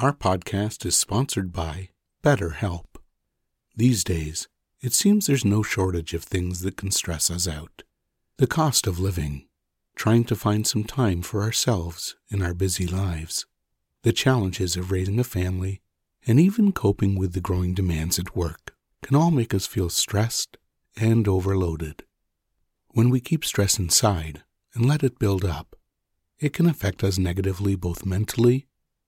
Our podcast is sponsored by BetterHelp. These days, it seems there's no shortage of things that can stress us out the cost of living, trying to find some time for ourselves in our busy lives, the challenges of raising a family, and even coping with the growing demands at work can all make us feel stressed and overloaded. When we keep stress inside and let it build up, it can affect us negatively both mentally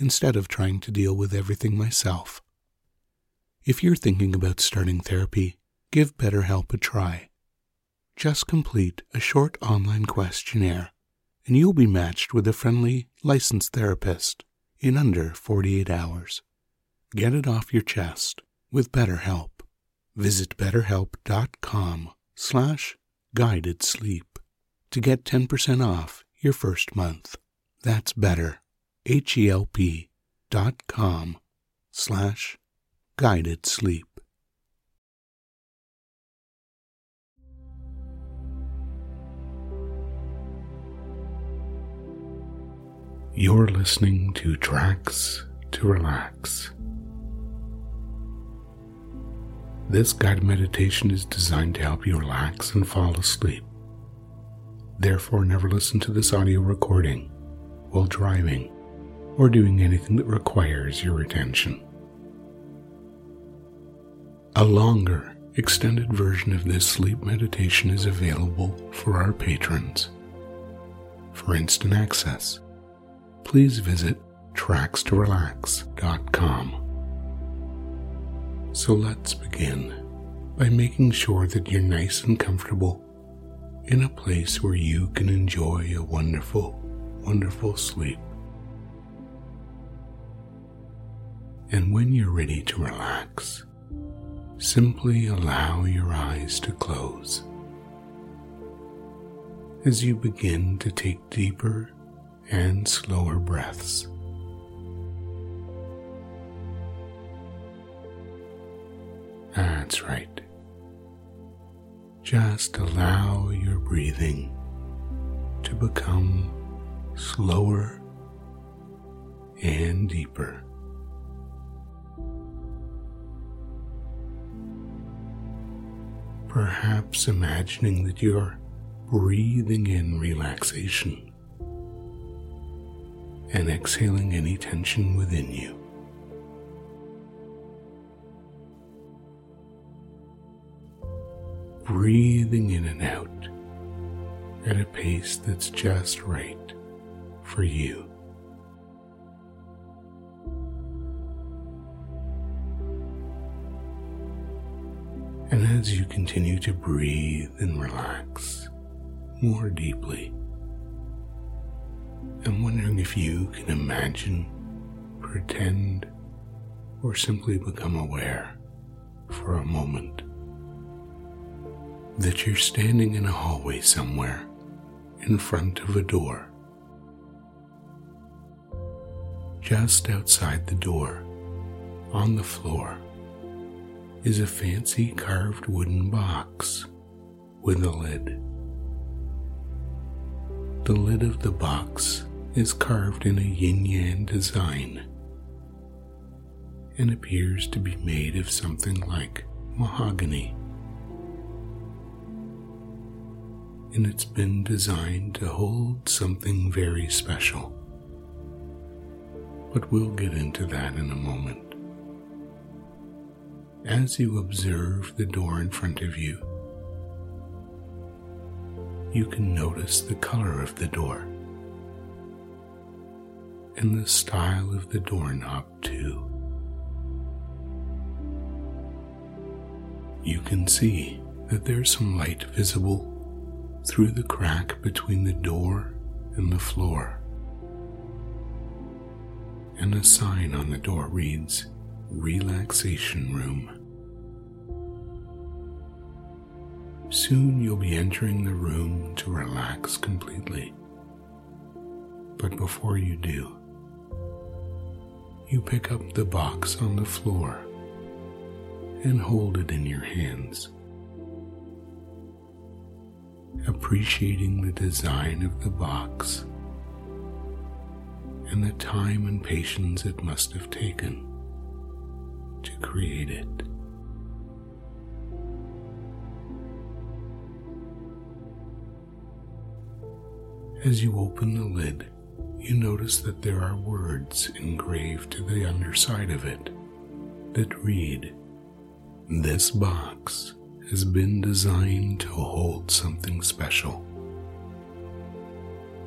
instead of trying to deal with everything myself. If you're thinking about starting therapy, give BetterHelp a try. Just complete a short online questionnaire, and you'll be matched with a friendly, licensed therapist in under 48 hours. Get it off your chest with BetterHelp. Visit betterhelp.com slash guided sleep to get 10% off your first month. That's better, H-E-L-P dot com slash guided sleep. You're listening to Tracks to Relax. This guided meditation is designed to help you relax and fall asleep. Therefore, never listen to this audio recording while driving or doing anything that requires your attention. A longer, extended version of this sleep meditation is available for our patrons. For instant access, please visit trackstorelax.com. So let's begin by making sure that you're nice and comfortable in a place where you can enjoy a wonderful, wonderful sleep. And when you're ready to relax, simply allow your eyes to close as you begin to take deeper and slower breaths. That's right. Just allow your breathing to become slower and deeper. Perhaps imagining that you're breathing in relaxation and exhaling any tension within you. Breathing in and out at a pace that's just right for you. And as you continue to breathe and relax more deeply, I'm wondering if you can imagine, pretend, or simply become aware for a moment that you're standing in a hallway somewhere in front of a door. Just outside the door, on the floor, is a fancy carved wooden box with a lid. The lid of the box is carved in a yin yang design and appears to be made of something like mahogany. And it's been designed to hold something very special but we'll get into that in a moment. As you observe the door in front of you, you can notice the color of the door and the style of the doorknob, too. You can see that there's some light visible through the crack between the door and the floor. And a sign on the door reads Relaxation Room. Soon you'll be entering the room to relax completely. But before you do, you pick up the box on the floor and hold it in your hands. Appreciating the design of the box and the time and patience it must have taken to create it. As you open the lid, you notice that there are words engraved to the underside of it that read, This box has been designed to hold something special.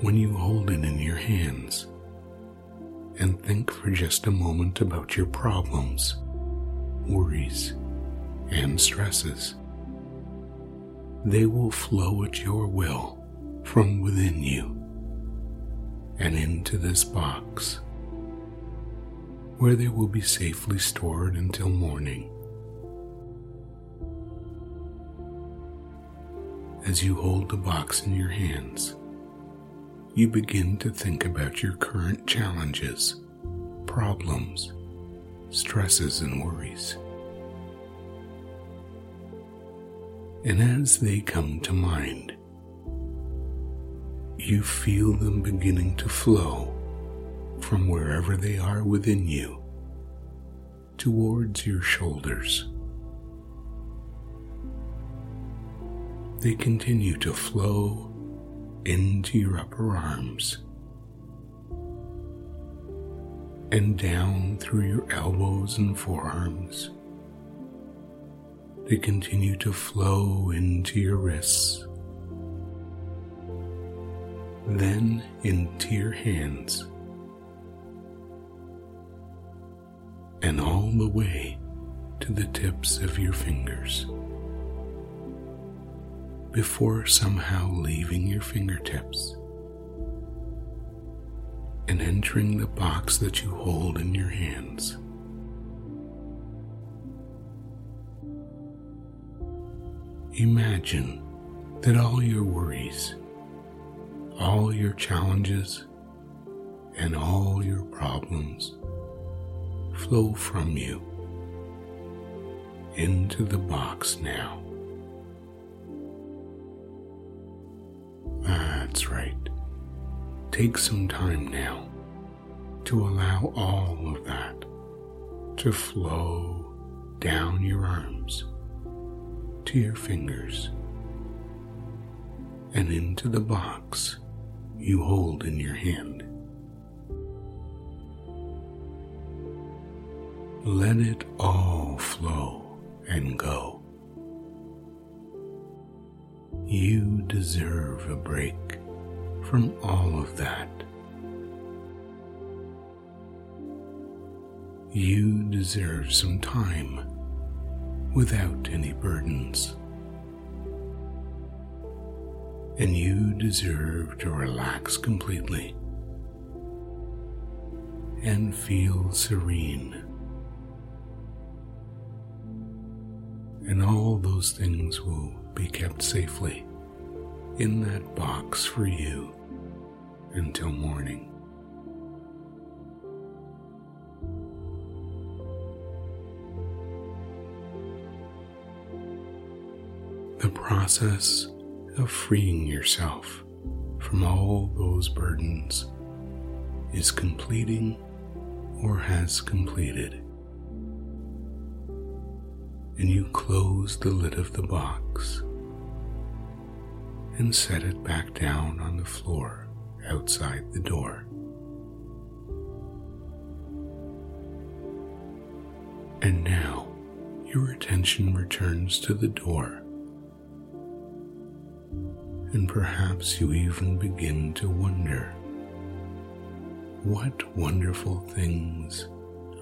When you hold it in your hands and think for just a moment about your problems, worries, and stresses, they will flow at your will from within you and into this box, where they will be safely stored until morning. As you hold the box in your hands, you begin to think about your current challenges, problems, stresses, and worries. And as they come to mind, you feel them beginning to flow from wherever they are within you towards your shoulders. They continue to flow into your upper arms and down through your elbows and forearms. They continue to flow into your wrists. Then into your hands, and all the way to the tips of your fingers. Before somehow leaving your fingertips and entering the box that you hold in your hands. Imagine that all your worries all your challenges and all your problems flow from you into the box now. That's right. Take some time now to allow all of that to flow down your arms to your fingers and into the box you hold in your hand. Let it all flow and go. You deserve a break from all of that. You deserve some time without any burdens and you deserve to relax completely and feel serene. And all those things will be kept safely in that box for you until morning. The process of freeing yourself from all those burdens is completing or has completed. And you close the lid of the box and set it back down on the floor outside the door. And now your attention returns to the door. And perhaps you even begin to wonder what wonderful things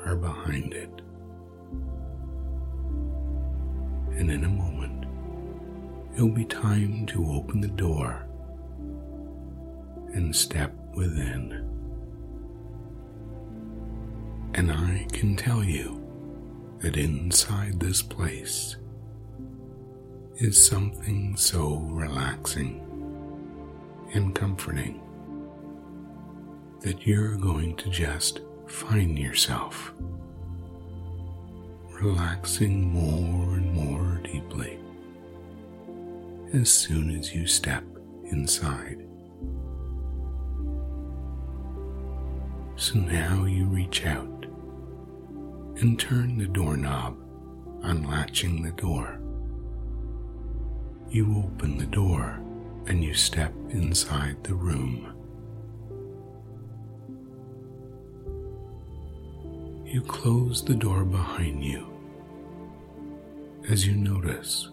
are behind it. And in a moment, it'll be time to open the door and step within. And I can tell you that inside this place is something so relaxing and comforting that you're going to just find yourself relaxing more and more deeply as soon as you step inside. So now you reach out and turn the doorknob, unlatching the door. You open the door and you step inside the room. You close the door behind you as you notice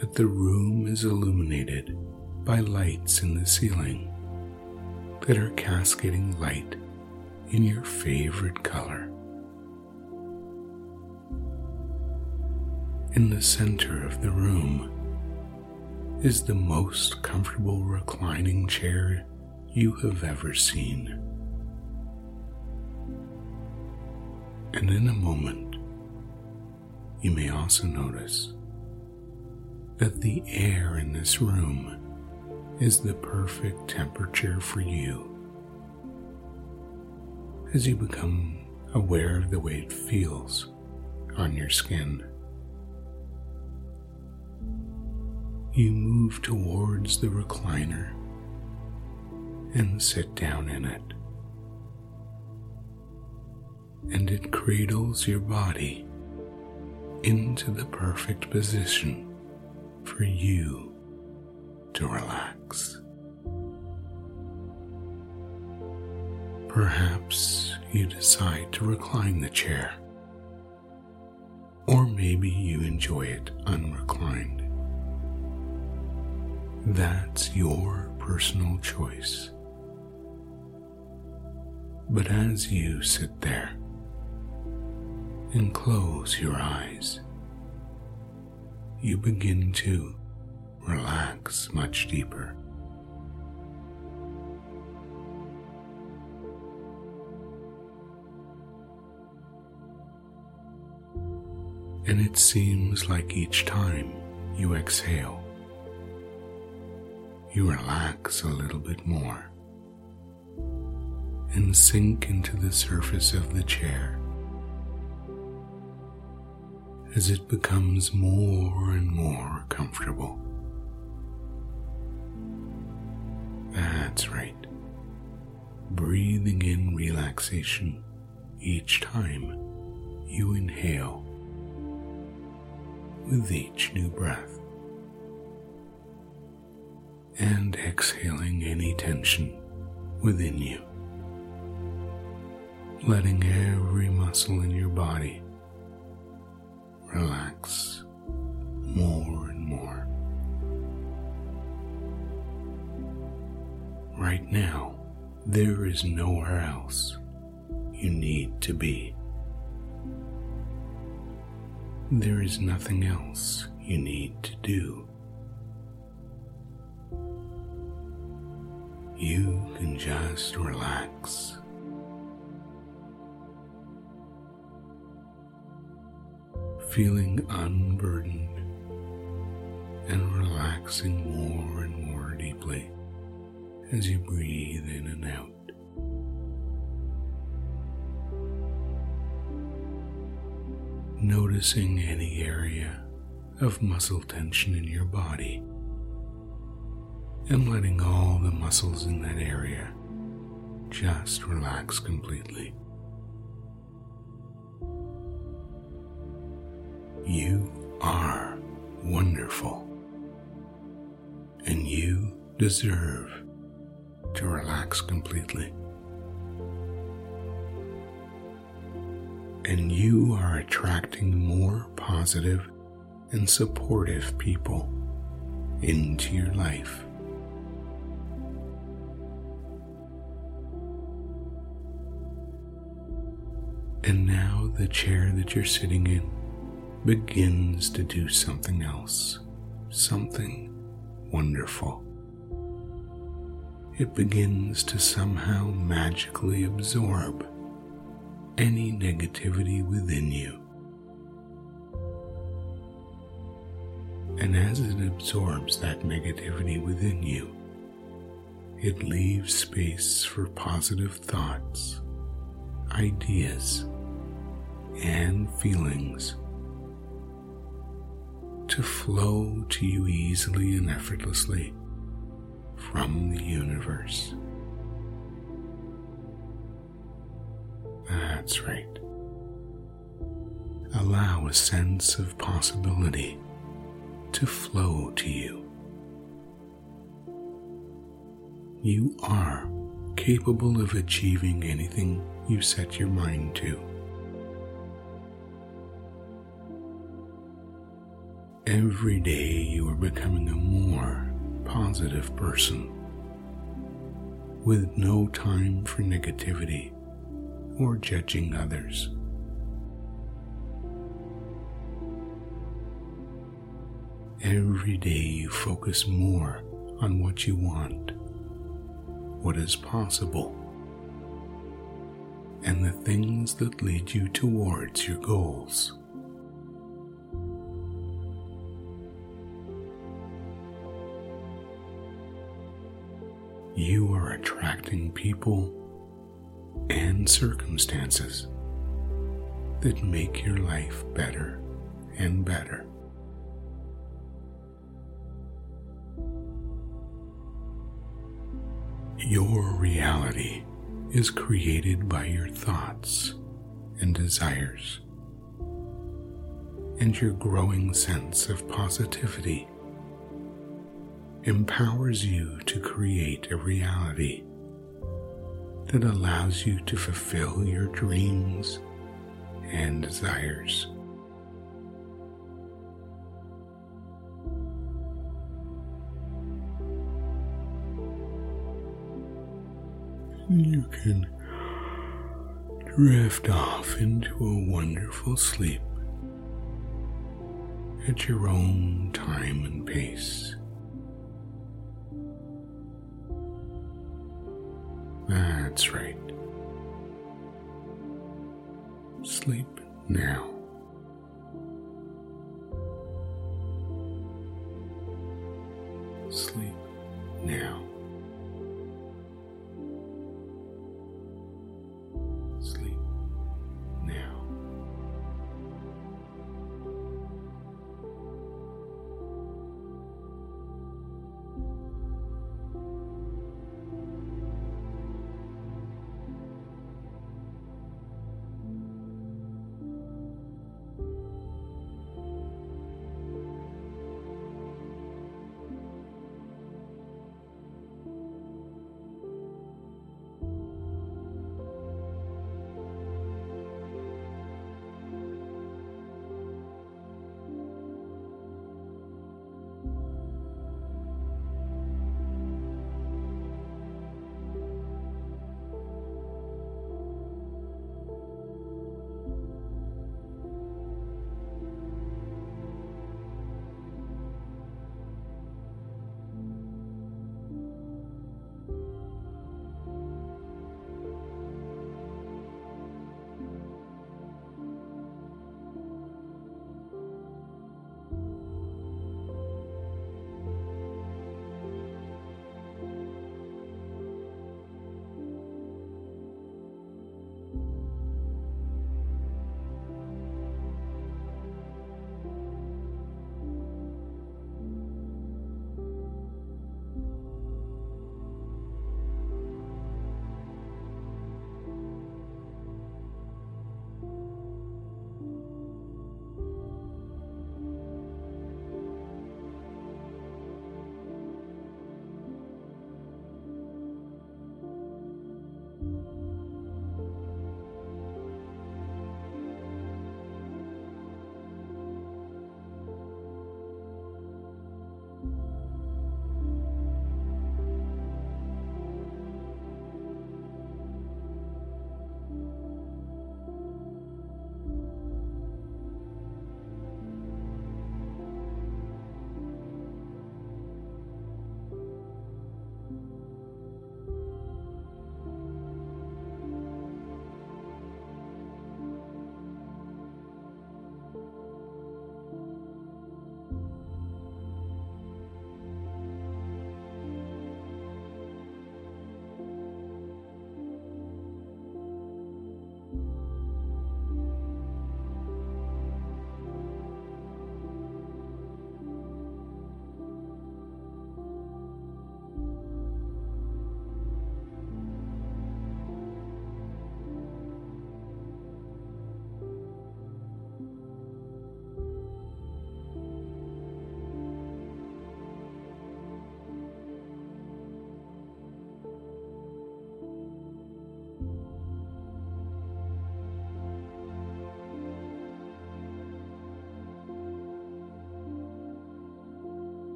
that the room is illuminated by lights in the ceiling that are cascading light in your favorite color. In the center of the room is the most comfortable reclining chair you have ever seen. And in a moment, you may also notice that the air in this room is the perfect temperature for you as you become aware of the way it feels on your skin. You move towards the recliner and sit down in it. And it cradles your body into the perfect position for you to relax. Perhaps you decide to recline the chair, or maybe you enjoy it unreclined. That's your personal choice. But as you sit there and close your eyes, you begin to relax much deeper. and it seems like each time you exhale, you relax a little bit more and sink into the surface of the chair as it becomes more and more comfortable. That's right. Breathing in relaxation each time you inhale with each new breath. And exhaling any tension within you. Letting every muscle in your body relax more and more. Right now, there is nowhere else you need to be. There is nothing else you need to do. You can just relax. Feeling unburdened and relaxing more and more deeply as you breathe in and out. noticing any area of muscle tension in your body and letting all the muscles in that area just relax completely. You are wonderful and you deserve to relax completely. and you are attracting more positive and supportive people into your life. And now the chair that you're sitting in begins to do something else, something wonderful. It begins to somehow magically absorb any negativity within you. And as it absorbs that negativity within you, it leaves space for positive thoughts, ideas, and feelings to flow to you easily and effortlessly from the universe. That's right. Allow a sense of possibility to flow to you. You are capable of achieving anything you set your mind to. Every day you are becoming a more positive person with no time for negativity or judging others. Every day you focus more on what you want, what is possible, and the things that lead you towards your goals. You are attracting people and circumstances that make your life better and better. Your reality is created by your thoughts and desires, and your growing sense of positivity empowers you to create a reality that allows you to fulfill your dreams and desires. You can drift off into a wonderful sleep at your own time and pace. That's right. Sleep now. Sleep now.